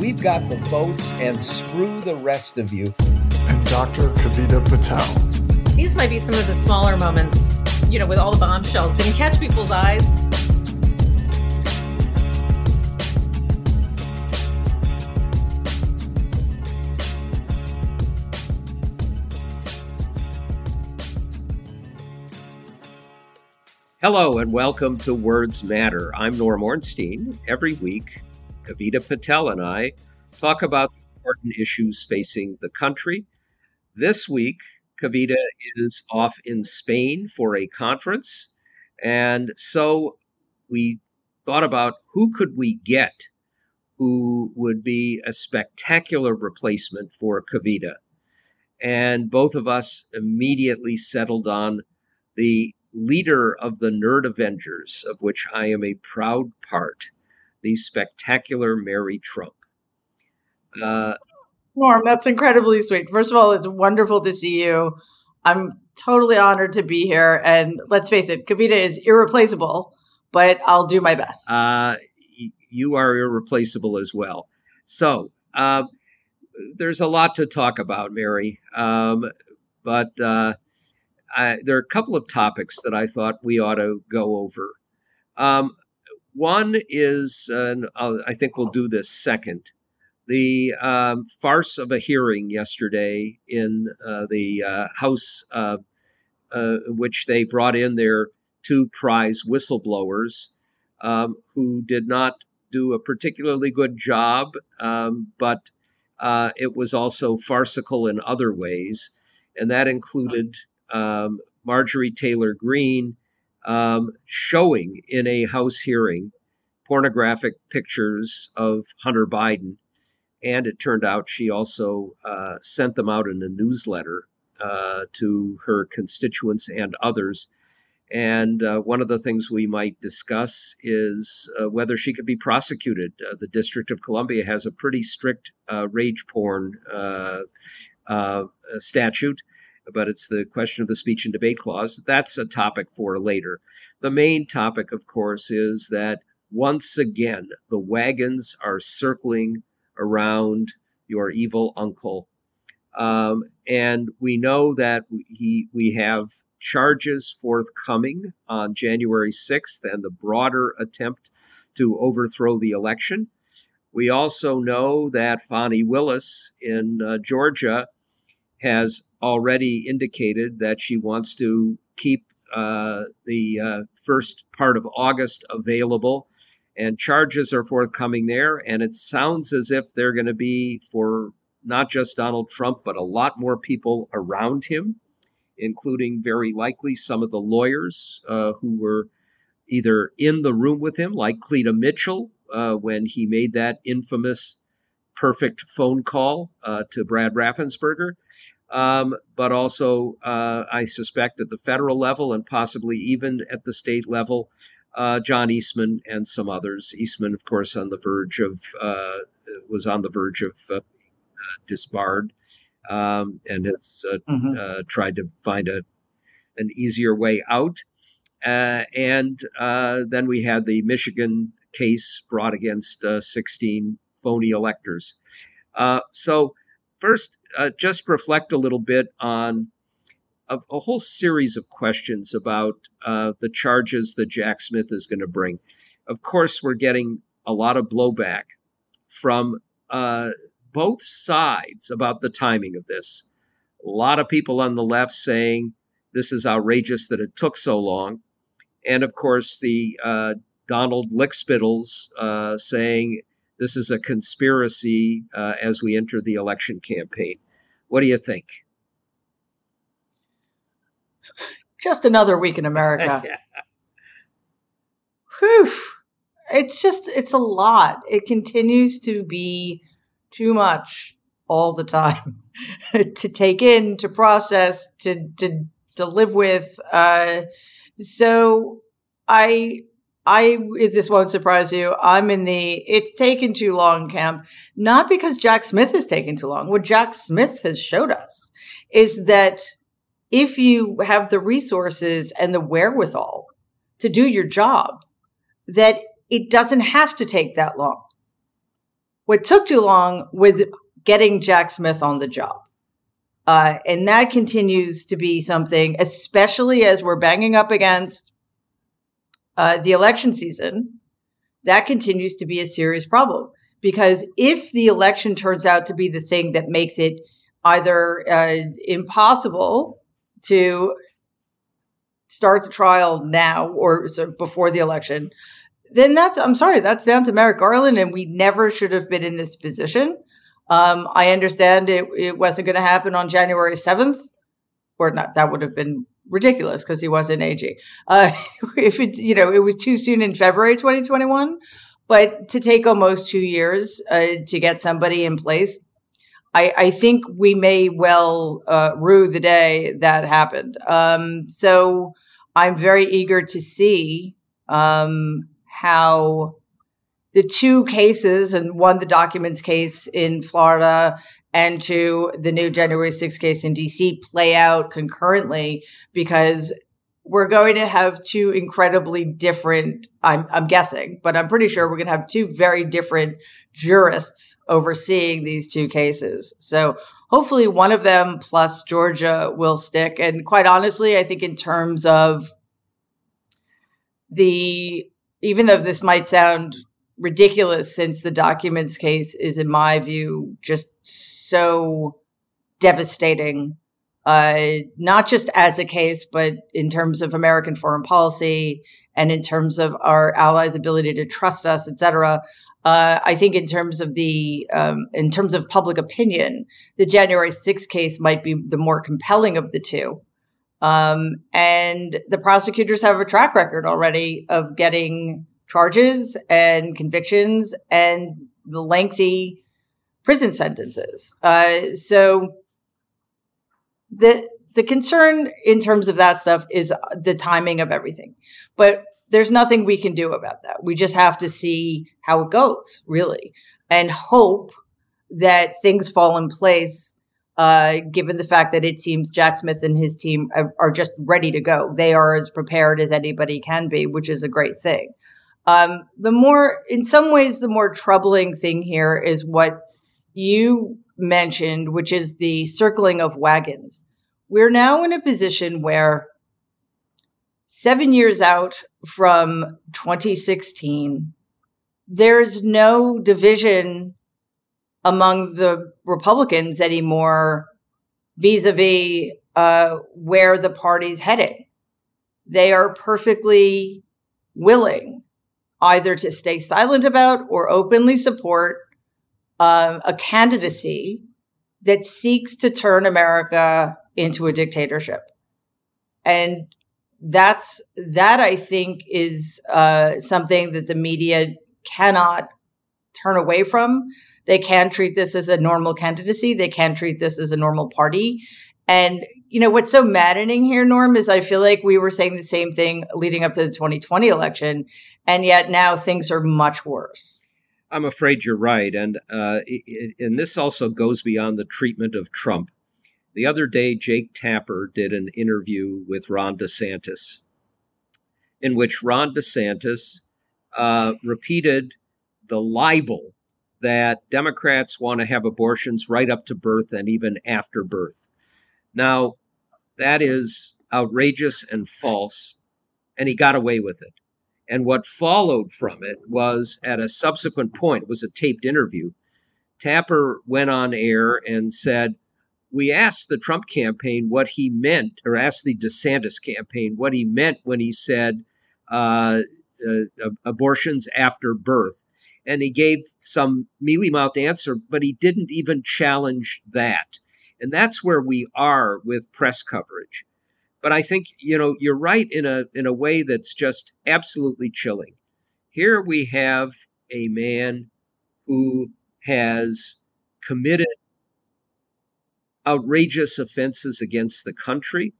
We've got the votes and screw the rest of you. And Dr. Kavita Patel. These might be some of the smaller moments, you know, with all the bombshells. Didn't catch people's eyes. Hello and welcome to Words Matter. I'm Norm Ornstein. Every week, Kavita Patel and I talk about important issues facing the country. This week, Kavita is off in Spain for a conference. And so we thought about who could we get who would be a spectacular replacement for Kavita. And both of us immediately settled on the leader of the Nerd Avengers, of which I am a proud part, the spectacular Mary Trump. Uh, Norm, that's incredibly sweet. First of all, it's wonderful to see you. I'm totally honored to be here. And let's face it, Kavita is irreplaceable, but I'll do my best. Uh, you are irreplaceable as well. So uh, there's a lot to talk about, Mary. Um, but uh, I, there are a couple of topics that I thought we ought to go over. Um, one is, and I think we'll do this second, the um, farce of a hearing yesterday in uh, the uh, House, uh, uh which they brought in their two prize whistleblowers um, who did not do a particularly good job, um, but uh, it was also farcical in other ways. And that included um, Marjorie Taylor Greene um, showing in a House hearing pornographic pictures of Hunter Biden. And it turned out she also uh, sent them out in a newsletter uh, to her constituents and others. And uh, one of the things we might discuss is uh, whether she could be prosecuted. Uh, the District of Columbia has a pretty strict uh, rage porn statute but it's the question of the speech and debate clause. That's a topic for later. The main topic, of course, is that once again, the wagons are circling around your evil uncle. Um, and we know that he, we have charges forthcoming on January 6th and the broader attempt to overthrow the election. We also know that Fani Willis in uh, Georgia has already indicated that she wants to keep uh, the uh, first part of August available, and charges are forthcoming there. And it sounds as if they're going to be for not just Donald Trump, but a lot more people around him, including very likely some of the lawyers uh, who were either in the room with him, like Cleta Mitchell, uh, when he made that infamous perfect phone call uh, to Brad Raffensperger, um, but also uh, I suspect at the federal level and possibly even at the state level, uh, John Eastman and some others. Eastman, of course, on the verge of uh, was on the verge of uh, disbarred um, and has uh, mm-hmm. Uh, tried to find a an easier way out. and then we had the Michigan case brought against 16 phony electors. so first, uh, just reflect a little bit on a, a whole series of questions about uh, the charges that Jack Smith is going to bring. Of course, we're getting a lot of blowback from uh, both sides about the timing of this. A lot of people on the left saying this is outrageous that it took so long. And of course, the uh, Donald Lickspittles uh, saying this is a conspiracy uh, as we enter the election campaign. What do you think? Just another week in America. Whew. It's just, it's a lot. It continues to be too much all the time to take in, to process, to, to, to live with. Uh, so I, I this won't surprise you. I'm in the it's taken too long camp, not because Jack Smith is taking too long. What Jack Smith has showed us is that if you have the resources and the wherewithal to do your job, that it doesn't have to take that long. What took too long was getting Jack Smith on the job. Uh, and that continues to be something, especially as we're banging up against uh, the election season, that continues to be a serious problem. Because if the election turns out to be the thing that makes it either uh, impossible to start the trial now or so before the election, then that's, I'm sorry, that's down to Merrick Garland, and we never should have been in this position. Um, I understand it, it wasn't going to happen on January 7th, or not, that would have been ridiculous because he wasn't AG. Uh, if it, you know, it was too soon in February 2021, but to take almost two years uh, to get somebody in place, I, I think we may well uh, rue the day that happened. Um, so I'm very eager to see um, how the two cases and one the documents case in Florida and to the new January 6th case in DC play out concurrently because we're going to have two incredibly different I'm, I'm guessing but i'm pretty sure we're going to have two very different jurists overseeing these two cases. So hopefully one of them plus georgia will stick. And quite honestly i think in terms of the even though this might sound ridiculous since the documents case is in my view just so devastating, uh, not just as a case, but in terms of American foreign policy and in terms of our allies' ability to trust us, et cetera. Uh, I think in terms of the um, in terms of public opinion, the January 6th case might be the more compelling of the two. Um, and the prosecutors have a track record already of getting charges and convictions and the lengthy prison sentences. Uh, so the the concern in terms of that stuff is the timing of everything, but there's nothing we can do about that. We just have to see how it goes, really, and hope that things fall in place. Uh, given the fact that it seems Jack Smith and his team are, are, just ready to go, they are as prepared as anybody can be, which is a great thing. Um, the more, in some ways, the more troubling thing here is what you mentioned, which is the circling of wagons. We're now in a position where seven years out from 2016, there's no division among the Republicans anymore vis a vis where the party's heading. They are perfectly willing either to stay silent about or openly support uh, a candidacy that seeks to turn America into a dictatorship. And that's that I think is uh, something that the media cannot turn away from. They can treat this as a normal candidacy. They can treat this as a normal party. And you know what's so maddening here, Norm, is I feel like we were saying the same thing leading up to the 2020 election, and yet now things are much worse. I'm afraid you're right, and uh, it, and this also goes beyond the treatment of Trump. The other day, Jake Tapper did an interview with Ron DeSantis, in which Ron DeSantis uh, repeated the libel that Democrats want to have abortions right up to birth and even after birth. Now, that is outrageous and false, and he got away with it. And what followed from it was at a subsequent point, was a taped interview. Tapper went on air and said, We asked the Trump campaign what he meant, or asked the DeSantis campaign what he meant when he said uh, uh, abortions after birth. And he gave some mealy mouthed answer, but he didn't even challenge that. And that's where we are with press coverage. But I think, you know, you're right in a in a way that's just absolutely chilling. Here we have a man who has committed outrageous offenses against the country,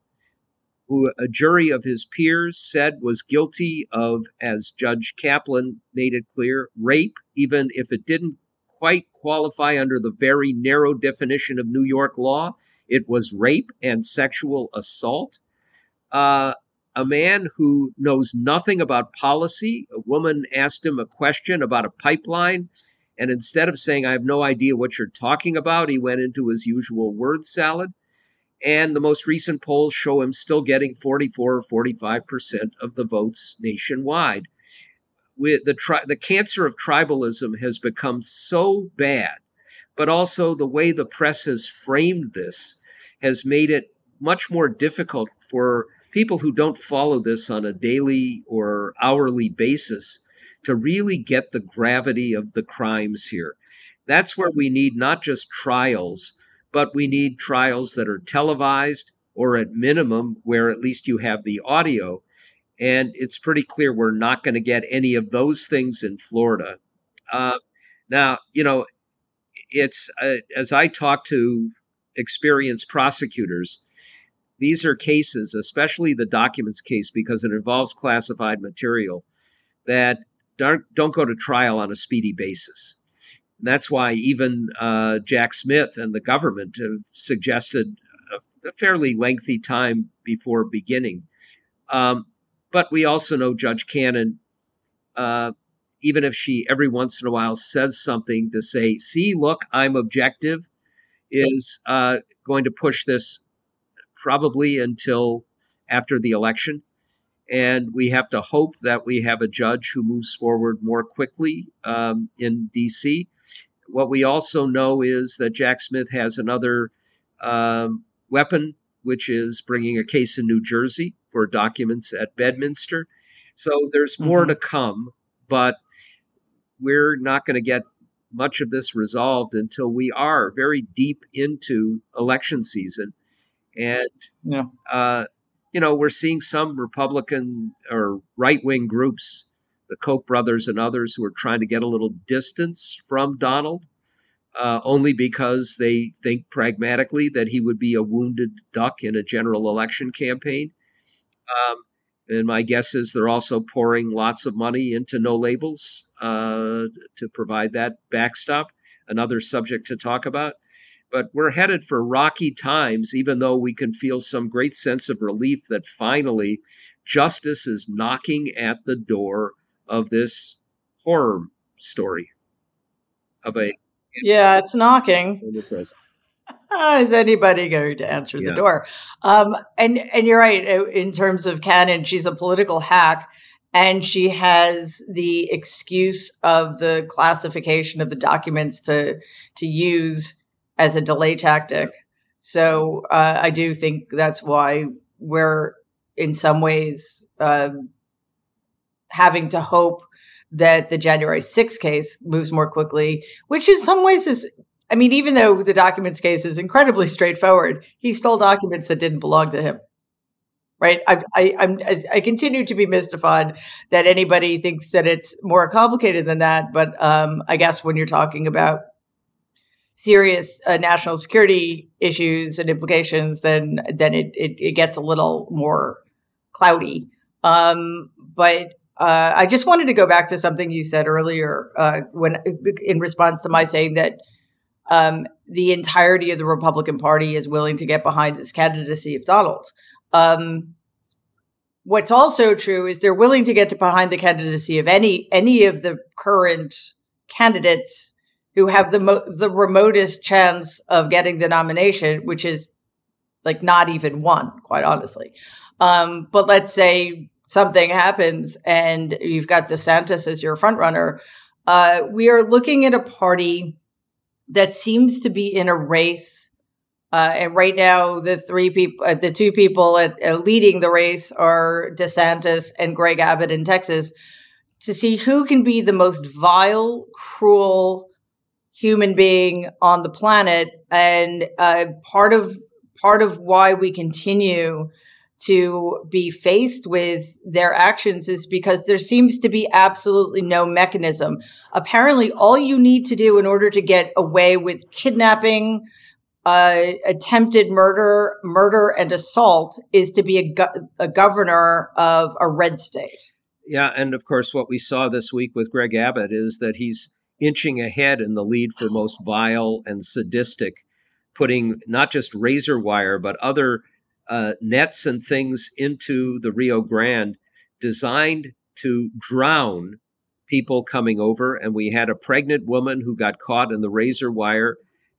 who a jury of his peers said was guilty of, as Judge Kaplan made it clear, rape, even if it didn't quite qualify under the very narrow definition of New York law. It was rape and sexual assault. Uh, a man who knows nothing about policy. A woman asked him a question about a pipeline. And instead of saying, I have no idea what you're talking about, he went into his usual word salad. And the most recent polls show him still getting 44 or 45% of the votes nationwide. With the, tri- the cancer of tribalism has become so bad, but also the way the press has framed this has made it much more difficult for people who don't follow this on a daily or hourly basis to really get the gravity of the crimes here. That's where we need not just trials, but we need trials that are televised or at minimum where at least you have the audio. And it's pretty clear we're not going to get any of those things in Florida. Uh, now, you know, it's uh, as I talk to experienced prosecutors, these are cases, especially the documents case, because it involves classified material, that don't, don't go to trial on a speedy basis. And that's why even uh, Jack Smith and the government have suggested a, a fairly lengthy time before beginning. Um, but we also know Judge Cannon, uh, even if she every once in a while says something to say, see, look, I'm objective, is uh, going to push this probably until after the election. And we have to hope that we have a judge who moves forward more quickly um, in DC. What we also know is that Jack Smith has another um, weapon, which is bringing a case in New Jersey for documents at Bedminster. So there's more mm-hmm. to come, but we're not going to get much of this resolved until we are very deep into election season. And, yeah. uh, you know, we're seeing some Republican or right wing groups, the Koch brothers and others, who are trying to get a little distance from Donald, uh, only because they think pragmatically that he would be a wounded duck in a general election campaign. Um, and my guess is they're also pouring lots of money into no labels uh, to provide that backstop. Another subject to talk about but we're headed for rocky times, even though we can feel some great sense of relief that finally justice is knocking at the door of this horror story of a yeah it's knocking. Is anybody going to answer yeah. the door? Um, and and you're right uh, in terms of Cannon she's a political hack and she has the excuse of the classification of the documents to to use as a delay tactic. So uh, I do think that's why we're in some ways um, having to hope that the January 6th case moves more quickly, which in some ways is, I mean, even though the documents case is incredibly straightforward, he stole documents that didn't belong to him. Right. I, I, I'm, I continue to be mystified that anybody thinks that it's more complicated than that. But um, I guess when you're talking about serious uh, national security issues and implications, then then it, it, it gets a little more cloudy. Um, but uh, I just wanted to go back to something you said earlier uh, when in response to my saying that um, the entirety of the Republican Party is willing to get behind this candidacy of Donald. Um, what's also true is they're willing to get behind the candidacy of any any of the current candidates who have the mo- the remotest chance of getting the nomination, which is like not even one, quite honestly. Um, but let's say something happens and you've got DeSantis as your front runner. Uh, we are looking at a party that seems to be in a race. Uh, and right now, the three people, uh, the two people at, uh, leading the race are DeSantis and Greg Abbott in Texas to see who can be the most vile, cruel human being on the planet. And uh, part of part of why we continue to be faced with their actions is because there seems to be absolutely no mechanism. Apparently, all you need to do in order to get away with kidnapping, uh, attempted murder, murder, and assault is to be a, go- a governor of a red state. Yeah, and of course, what we saw this week with Greg Abbott is that he's inching ahead in the lead for most vile and sadistic, putting not just razor wire, but other uh, nets and things into the Rio Grande designed to drown people coming over. And we had a pregnant woman who got caught in the razor wire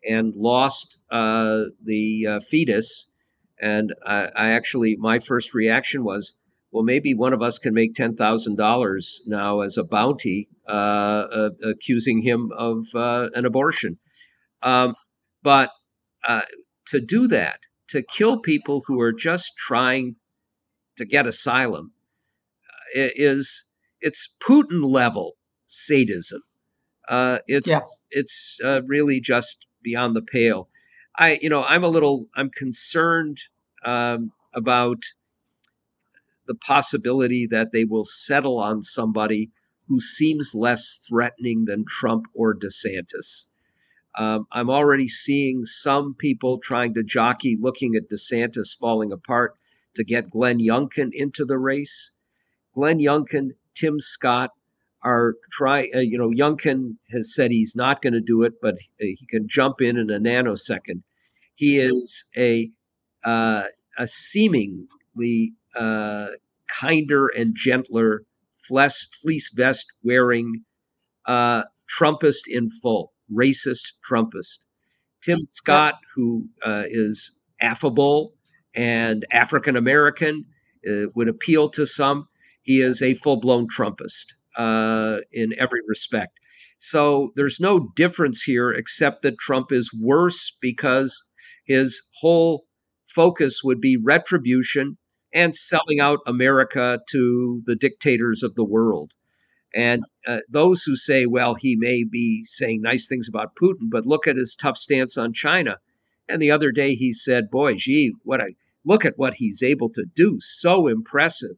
and lost uh, the uh, fetus. And I, I, actually, my first reaction was, well, maybe one of us can make ten thousand dollars now as a bounty, uh, uh, accusing him of uh, an abortion. Um, but to do that to kill people who are just trying to get asylum uh, is it's Putin level sadism. Uh, it's yeah. it's uh, really just beyond the pale. I you know I'm a little I'm concerned um, about the possibility that they will settle on somebody who seems less threatening than Trump or DeSantis. Um, I'm already seeing some people trying to jockey, looking at DeSantis falling apart to get Glenn Youngkin into the race. Glenn Youngkin, Tim Scott are try. Uh, you know, Youngkin has said he's not going to do it, but he can jump in in a nanosecond. He is a uh, a seemingly uh, kinder and gentler, fleece, fleece vest wearing uh, Trumpist in full racist Trumpist. Tim Scott, who uh, is affable and African American, uh, would appeal to some. He is a full blown Trumpist uh, in every respect. So there's no difference here except that Trump is worse because his whole focus would be retribution and selling out America to the dictators of the world. And uh, those who say, well, he may be saying nice things about Putin, but look at his tough stance on China. And the other day he said, boy, gee, what a look at what he's able to do. So impressive.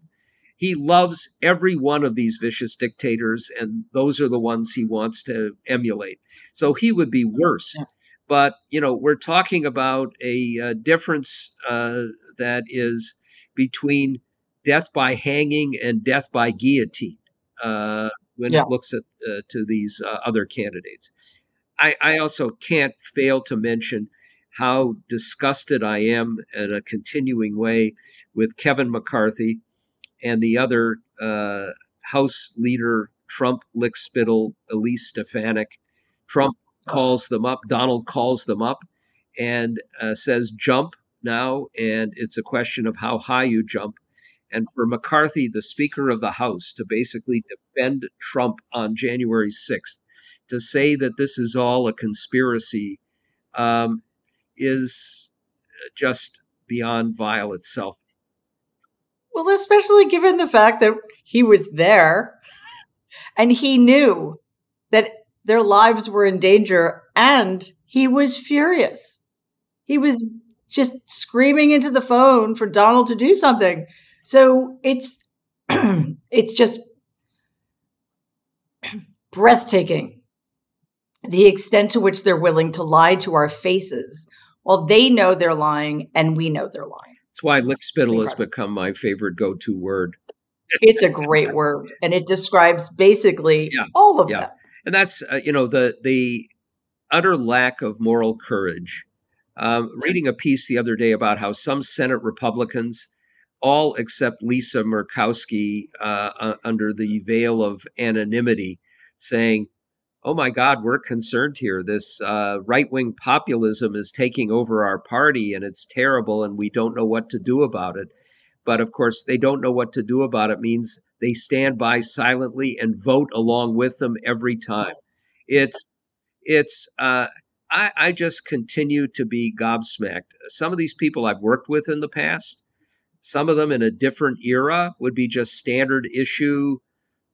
He loves every one of these vicious dictators, and those are the ones he wants to emulate. So he would be worse. But, you know, we're talking about a, a uh, difference uh, that is between death by hanging and death by guillotine uh, when yeah. it looks at uh, to these uh, other candidates. I, I, also can't fail to mention how disgusted I am in a continuing way with Kevin McCarthy and the other uh, House leader Trump lickspittle Elise Stefanik. Trump calls them up. Donald calls them up and uh, says jump now, and it's a question of how high you jump and for McCarthy, the Speaker of the House, to basically defend Trump on January 6th, to say that this is all a conspiracy, um, is just beyond vile itself. Well, especially given the fact that he was there and he knew that their lives were in danger and he was furious. He was just screaming into the phone for Donald to do something. So it's it's just breathtaking the extent to which they're willing to lie to our faces while they know they're lying and we know they're lying. That's why lickspittle has become my favorite go-to word. it's a great word, and it describes basically yeah. all of yeah. that. And that's uh, you know the the utter lack of moral courage. Um, reading a piece the other day about how some Senate Republicans all except Lisa Murkowski uh, uh, under the veil of anonymity, saying, "Oh my God, we're concerned here. This uh, right-wing populism is taking over our party, and it's terrible, and we don't know what to do about it." But of course, they don't know what to do about it. Means they stand by silently and vote along with them every time. It's it's. I, I just continue to be gobsmacked. Some of these people I've worked with in the past, some of them in a different era would be just standard issue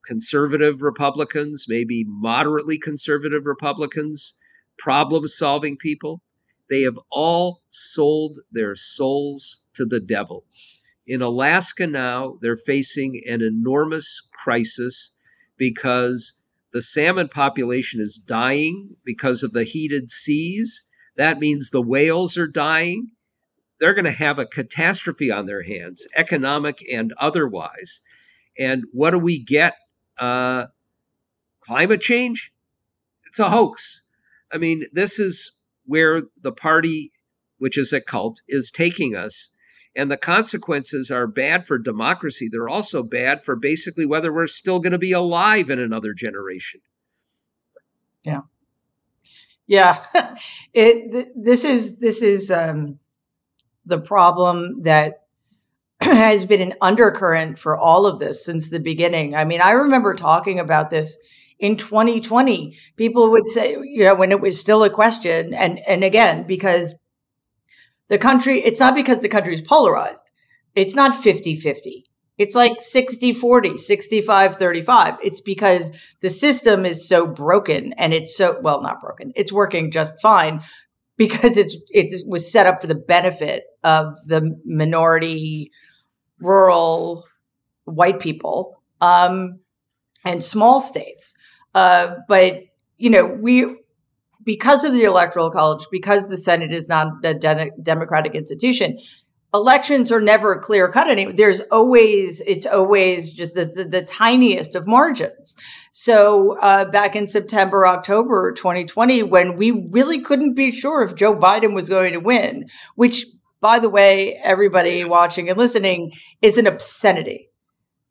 conservative Republicans, maybe moderately conservative Republicans, problem solving people. They have all sold their souls to the devil. In Alaska now, they're facing an enormous crisis because the salmon population is dying because of the heated seas. That means the whales are dying. They're going to have a catastrophe on their hands, economic and otherwise. And what do we get? Uh, climate change? It's a hoax. I mean, this is where the party, which is a cult, is taking us. And the consequences are bad for democracy. They're also bad for basically whether we're still going to be alive in another generation. Yeah. Yeah. it th- this is this is um the problem that has been an undercurrent for all of this since the beginning. I mean, I remember talking about this in 2020 people would say you know when it was still a question and and again because the country it's not because the country is polarized. It's not 50-50 it's like 60 40 65 35 it's because the system is so broken and it's so well not broken. It's working just fine because it's it was set up for the benefit of the minority rural white people um, and small states. Uh, but you know, we because of the electoral college, because the Senate is not a de- democratic institution, elections are never clear cut. Any there's always it's always just the, the, the tiniest of margins. So uh, back in September, October 2020, when we really couldn't be sure if Joe Biden was going to win, which by the way, everybody watching and listening is an obscenity.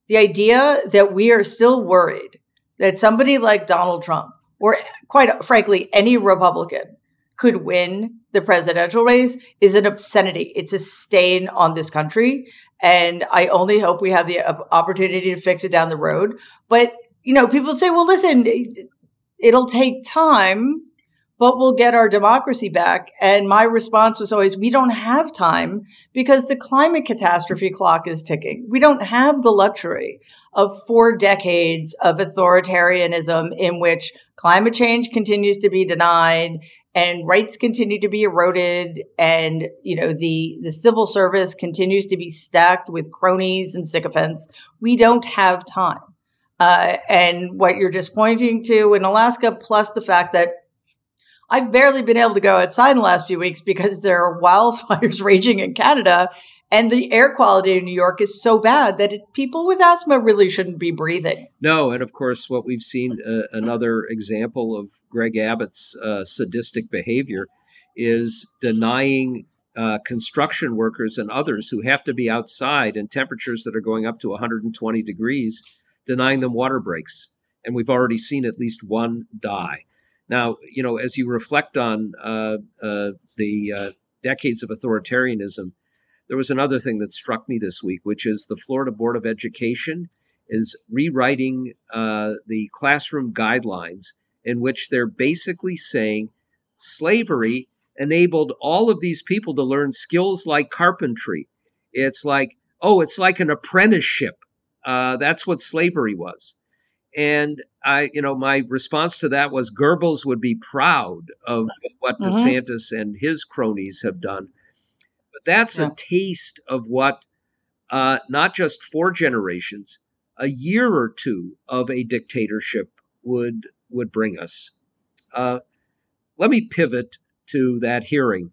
The idea that we are still worried that somebody like Donald Trump, or quite frankly, any Republican, could win the presidential race is an obscenity. It's a stain on this country. And I only hope we have the opportunity to fix it down the road. But, you know, people say, well, listen, it'll take time but we'll get our democracy back. And my response was always, we don't have time because the climate catastrophe clock is ticking. We don't have the luxury of four decades of authoritarianism in which climate change continues to be denied and rights continue to be eroded and you know the the civil service continues to be stacked with cronies and sycophants we don't have time uh, and what you're just pointing to in alaska plus the fact that I've barely been able to go outside in the last few weeks because there are wildfires raging in Canada and the air quality in New York is so bad that it, people with asthma really shouldn't be breathing. No, and of course, what we've seen uh, another example of Greg Abbott's uh, sadistic behavior is denying uh, construction workers and others who have to be outside in temperatures that are going up to 120 degrees, denying them water breaks. And we've already seen at least one die. Now, you know, as you reflect on uh, uh, the uh, decades of authoritarianism, there was another thing that struck me this week, which is the Florida Board of Education is rewriting uh, the classroom guidelines in which they're basically saying slavery enabled all of these people to learn skills like carpentry. It's like, oh, it's like an apprenticeship. Uh, that's what slavery was. And I, you know, my response to that was Goebbels would be proud of what mm-hmm. DeSantis and his cronies have done. But that's yeah. a taste of what uh, not just four generations, a year or two of a dictatorship would would bring us. Uh, let me pivot to that hearing,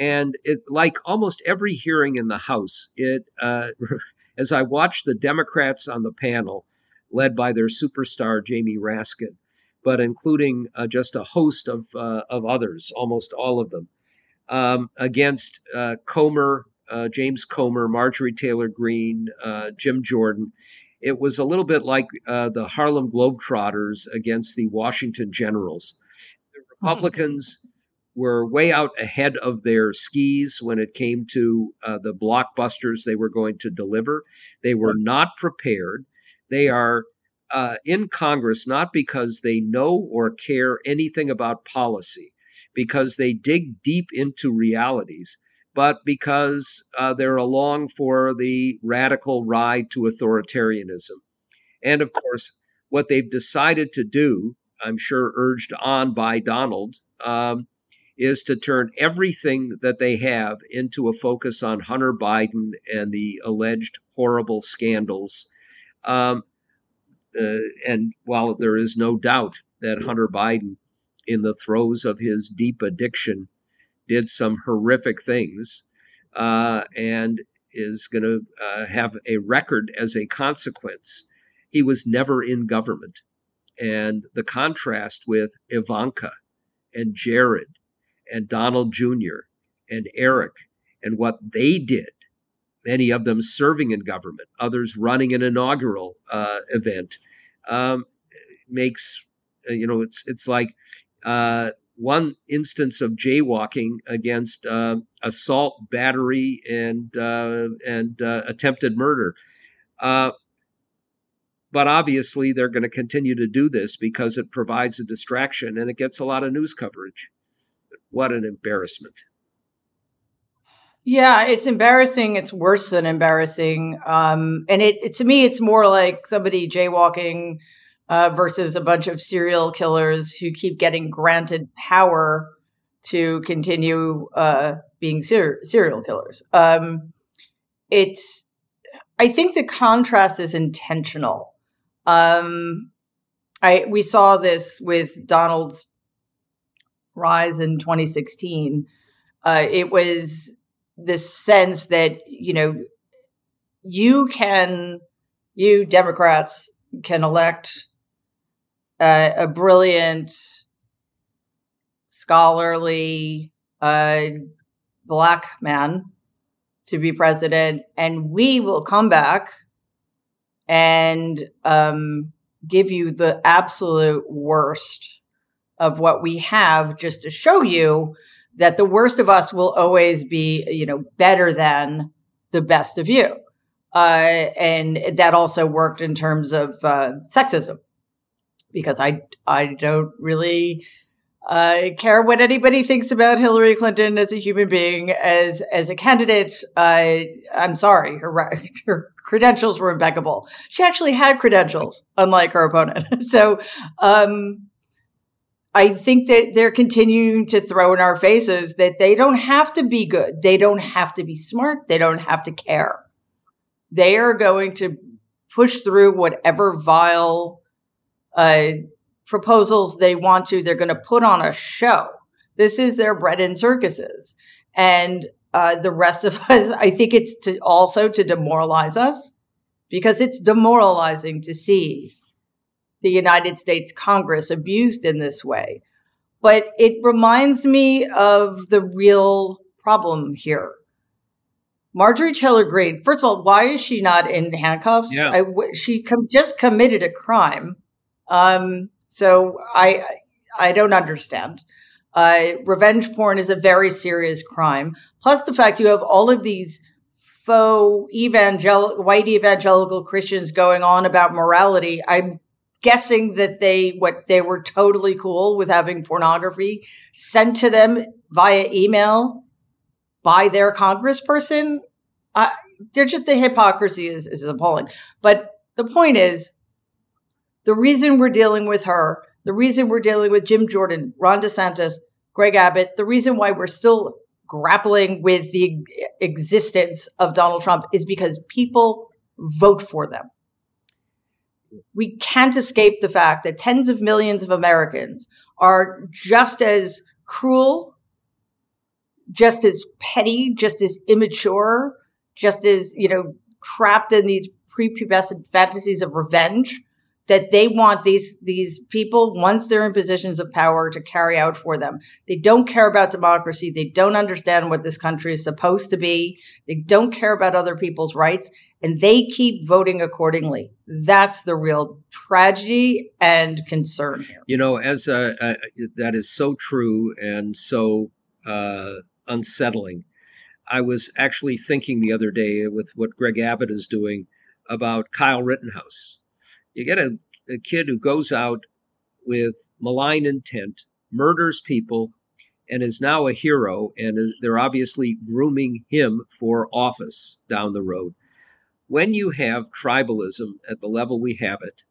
and it, like almost every hearing in the House, it uh, as I watched the Democrats on the panel led by their superstar Jamie Raskin, but including uh, just a host of uh, of others, almost all of them, um, against uh, Comer, uh, James Comer, Marjorie Taylor Greene, uh, Jim Jordan. It was a little bit like uh, the Harlem Globetrotters against the Washington Generals. The hmm. Republicans. Mm-hmm were way out ahead of their skis when it came to uh, the blockbusters they were going to deliver. They were not prepared. They are uh, in Congress not because they know or care anything about policy, because they dig deep into realities, but because uh, they're along for the radical ride to authoritarianism. And of course, what they've decided to do, I'm sure urged on by Donald, um, is to turn everything that they have into a focus on Hunter Biden and the alleged horrible scandals. Um, uh, and while there is no doubt that Hunter Biden, in the throes of his deep addiction, did some horrific things uh, and is going to uh, have a record as a consequence, he was never in government. And the contrast with Ivanka and Jared and Donald Jr. and Eric and what they did, many of them serving in government, others running an inaugural uh, event, um, makes uh, you know it's it's like uh, one instance of jaywalking against uh, assault, battery, and uh, and uh, attempted murder. but obviously, they're going to continue to do this because it provides a distraction and it gets a lot of news coverage. What an embarrassment. Yeah, it's embarrassing. It's worse than embarrassing. Um, and it, it, to me, it's more like somebody jaywalking uh, versus a bunch of serial killers who keep getting granted power to continue uh, being ser- serial killers. Um, it's, I think the contrast is intentional. Um, I we saw this with Donald's rise in 2016, uh, it was this sense that, you know, you can, you Democrats can elect uh, a brilliant, scholarly, uh, black man to be president, and we will come back and um, give you the absolute worst of what we have just to show you that the worst of us will always be, you know, better than the best of you. Uh, and that also worked in terms of uh, sexism, because I I don't really uh, care what anybody thinks about Hillary Clinton as a human being, as as a candidate. I'm sorry, her her credentials were impeccable. She actually had credentials, unlike her opponent. so. Um, I think that they're continuing to throw in our faces that they don't have to be good. They don't have to be smart. They don't have to care. They are going to push through whatever vile uh, proposals they want to. They're going to put on a show. This is their bread and circuses. And uh, the rest of us, I think it's to also to demoralize us because it's demoralizing to see the United States Congress abused in this way. But it reminds me of the real problem here. Marjorie Taylor Greene, first of all, why is she not in handcuffs? Yeah. I, she com- just committed a crime. Um, so I, I don't understand. Uh, revenge porn is a very serious crime. Plus, the fact you have all of these faux evangel- white evangelical Christians going on about morality. I'm guessing that they what they were totally cool with having pornography sent to them via email by their congressperson they're just the hypocrisy is, is appalling. But the point is the reason we're dealing with her the reason we're dealing with jim jordan ron desantis greg abbott the reason why we're still grappling with the existence of donald trump is because people vote for them we can't escape the fact that tens of millions of Americans are just as cruel, just as petty, just as immature, just as, you know, trapped in these prepubescent fantasies of revenge that they want these these people once they're in positions of power to carry out for them. They don't care about democracy. They don't understand what this country is supposed to be. They don't care about other people's rights and they keep voting accordingly. That's the real tragedy and concern here. You know, as that is so true and so uh, unsettling. I was actually thinking the other day with what Greg Abbott is doing about Kyle Rittenhouse. You get a, a kid who goes out with malign intent, murders people, and is now a hero, and they're obviously grooming him for office down the road. When you have tribalism at the level we have it,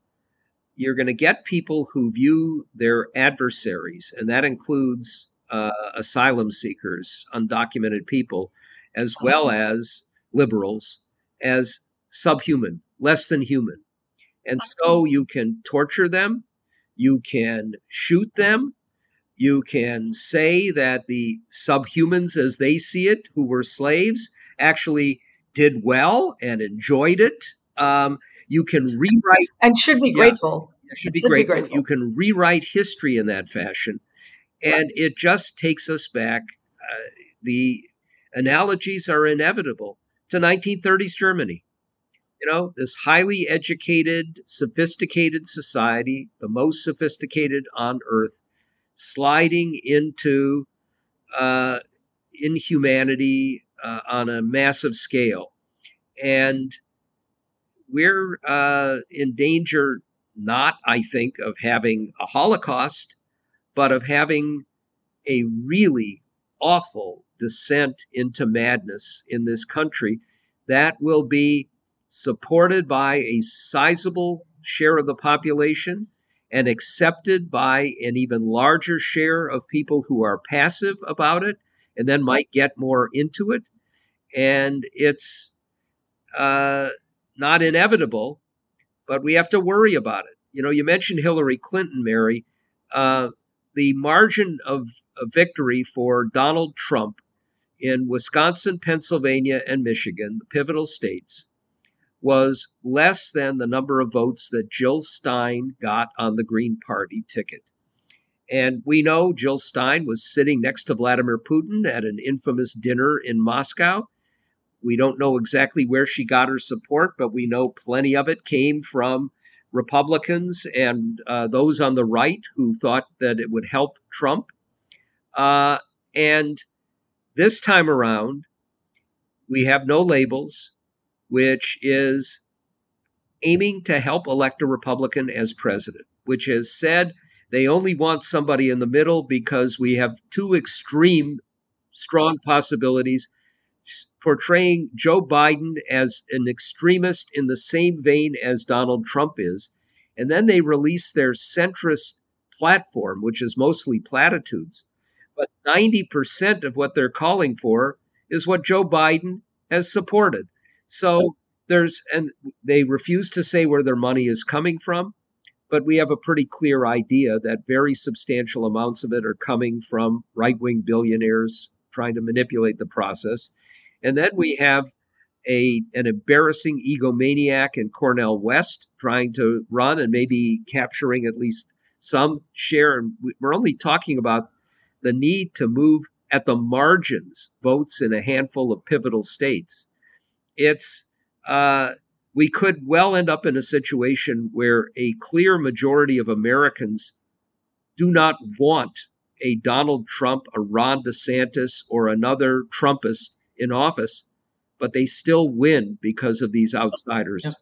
you're going to get people who view their adversaries, and that includes uh, asylum seekers, undocumented people, as well as liberals, as subhuman, less than human. And so you can torture them, you can shoot them, you can say that the subhumans, as they see it, who were slaves, actually did well and enjoyed it. Um, you can rewrite and should be grateful. Yeah, should, be, should grateful. be, grateful. You can rewrite history in that fashion, and it just takes us back. Uh, the analogies are inevitable to 1930s Germany. You know, this highly educated, sophisticated society, the most sophisticated on earth, sliding into uh, inhumanity uh, on a massive scale. And we're uh, in danger, not, I think, of having a Holocaust, but of having a really awful descent into madness in this country that will be supported by a sizable share of the population and accepted by an even larger share of people who are passive about it and then might get more into it. And it's uh, not inevitable, but we have to worry about it. You know, you mentioned Hillary Clinton, Mary. Uh, the margin of, of victory for Donald Trump in Wisconsin, Pennsylvania, and Michigan, the pivotal states, was less than the number of votes that Jill Stein got on the Green Party ticket. And we know Jill Stein was sitting next to Vladimir Putin at an infamous dinner in Moscow. We don't know exactly where she got her support, but we know plenty of it came from Republicans and uh, those on the right who thought that it would help Trump. Uh, and this time around, we have no labels which is aiming to help elect a Republican as president, which has said they only want somebody in the middle because we have two extreme strong possibilities portraying Joe Biden as an extremist in the same vein as Donald Trump is. And then they release their centrist platform, which is mostly platitudes. But 90% of what they're calling for is what Joe Biden has supported. So there's, and they refuse to say where their money is coming from, but we have a pretty clear idea that very substantial amounts of it are coming from right wing billionaires trying to manipulate the process. And then we have a an embarrassing egomaniac in Cornel West trying to run and maybe capturing at least some share. And we're only talking about the need to move at the margins votes in a handful of pivotal states it's uh, we could well end up in a situation where a clear majority of Americans do not want a Donald Trump, a Ron DeSantis, or another Trumpist in office, but they still win because of these outsiders. Yeah.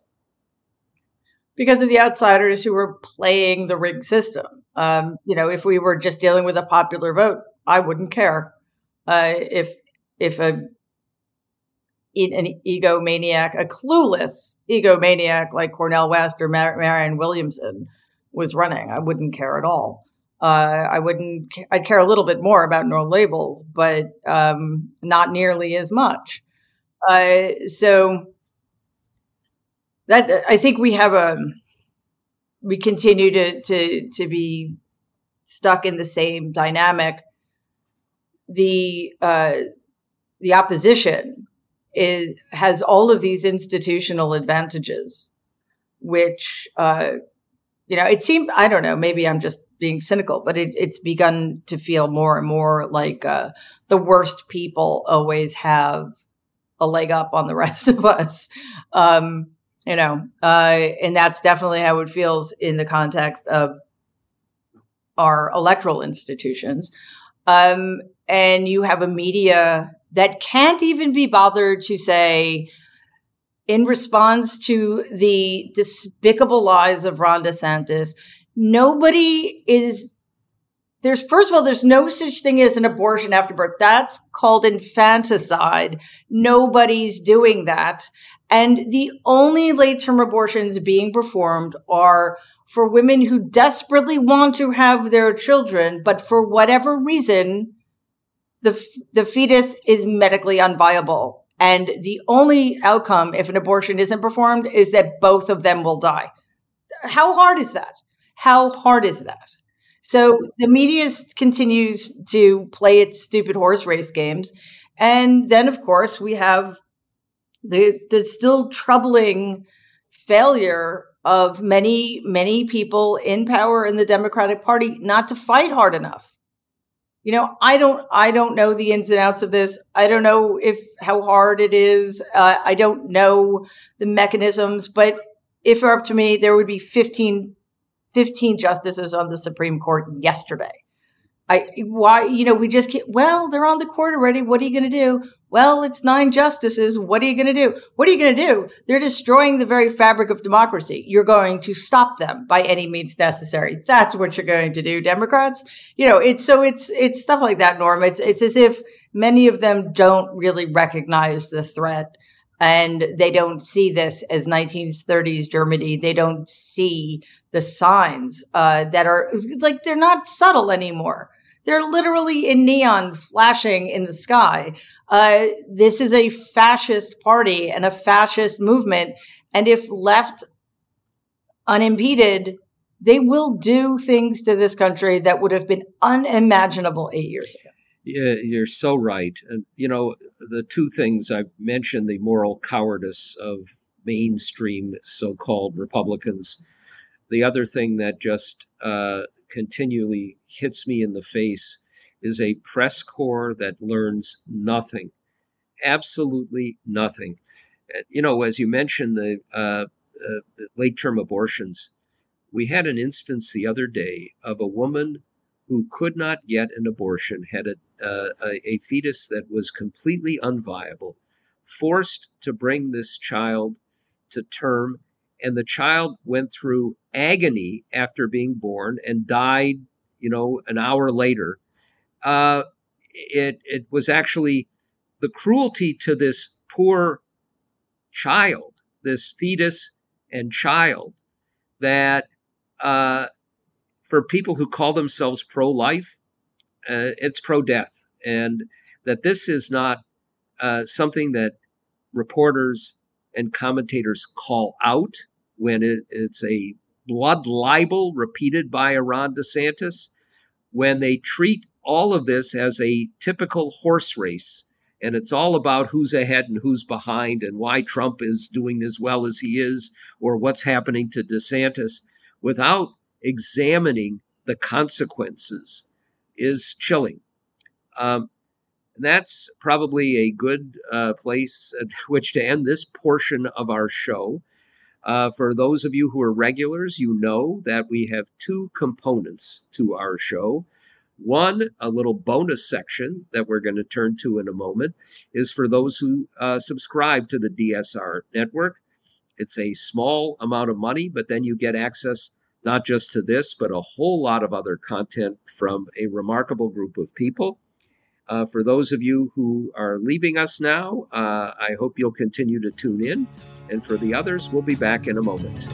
Because of the outsiders who are playing the rigged system. Um, you know, if we were just dealing with a popular vote, I wouldn't care. Uh, if if a an egomaniac, a clueless egomaniac like Cornel West or Mar- Marianne Williamson was running. I wouldn't care at all. Uh, I wouldn't. I'd care a little bit more about no labels, but um, not nearly as much. Uh, so that I think we have a we continue to to to be stuck in the same dynamic. The uh, the opposition is has all of these institutional advantages, which uh, you know it seemed I don't know maybe I'm just being cynical, but it, it's begun to feel more and more like uh, the worst people always have a leg up on the rest of us. Um, you know, uh, and that's definitely how it feels in the context of our electoral institutions. Um, and you have a media that can't even be bothered to say, in response to the despicable lies of Ron DeSantis, nobody is there's first of all, there's no such thing as an abortion after birth. That's called infanticide. Nobody's doing that. And the only late term abortions being performed are for women who desperately want to have their children, but for whatever reason, the, the fetus is medically unviable. And the only outcome, if an abortion isn't performed, is that both of them will die. How hard is that? How hard is that? So the media continues to play its stupid horse race games. And then, of course, we have the, the still troubling failure of many, many people in power in the Democratic Party not to fight hard enough. You know, I don't, I don't know the ins and outs of this. I don't know if how hard it is. Uh, I don't know the mechanisms, but if it were up to me, there would be 15, 15 justices on the Supreme Court yesterday. I why you know we just can't, well they're on the court already. What are you going to do? Well, it's nine justices. What are you going to do? What are you going to do? They're destroying the very fabric of democracy. You're going to stop them by any means necessary. That's what you're going to do, Democrats. You know, it's so it's it's stuff like that, Norm. It's it's as if many of them don't really recognize the threat and they don't see this as 1930s Germany. They don't see the signs uh, that are like they're not subtle anymore. They're literally in neon flashing in the sky. Uh, this is a fascist party and a fascist movement. And if left unimpeded, they will do things to this country that would have been unimaginable eight years ago. Yeah, you're so right. And, you know, the two things I've mentioned the moral cowardice of mainstream so called Republicans. The other thing that just uh, continually hits me in the face is a press corps that learns nothing, absolutely nothing. Uh, you know, as you mentioned, the, uh, uh, late term abortions, we had an instance the other day of a woman who could not get an abortion, had a, uh, a, a fetus that was completely unviable, forced to bring this child to term and the child went through agony after being born and died you know an hour later uh, it it was actually the cruelty to this poor child this fetus and child that uh, for people who call themselves pro-life uh, it's pro-death and that this is not uh, something that reporters and commentators call out when it, it's a blood libel repeated by a Ron DeSantis, when they treat all of this as a typical horse race and it's all about who's ahead and who's behind and why Trump is doing as well as he is or what's happening to DeSantis without examining the consequences is chilling. Um, that's probably a good uh, place at which to end this portion of our show. Uh, for those of you who are regulars, you know that we have two components to our show. One, a little bonus section that we're going to turn to in a moment, is for those who uh, subscribe to the DSR network. It's a small amount of money, but then you get access not just to this, but a whole lot of other content from a remarkable group of people. Uh, for those of you who are leaving us now, uh, I hope you'll continue to tune in. And for the others, we'll be back in a moment.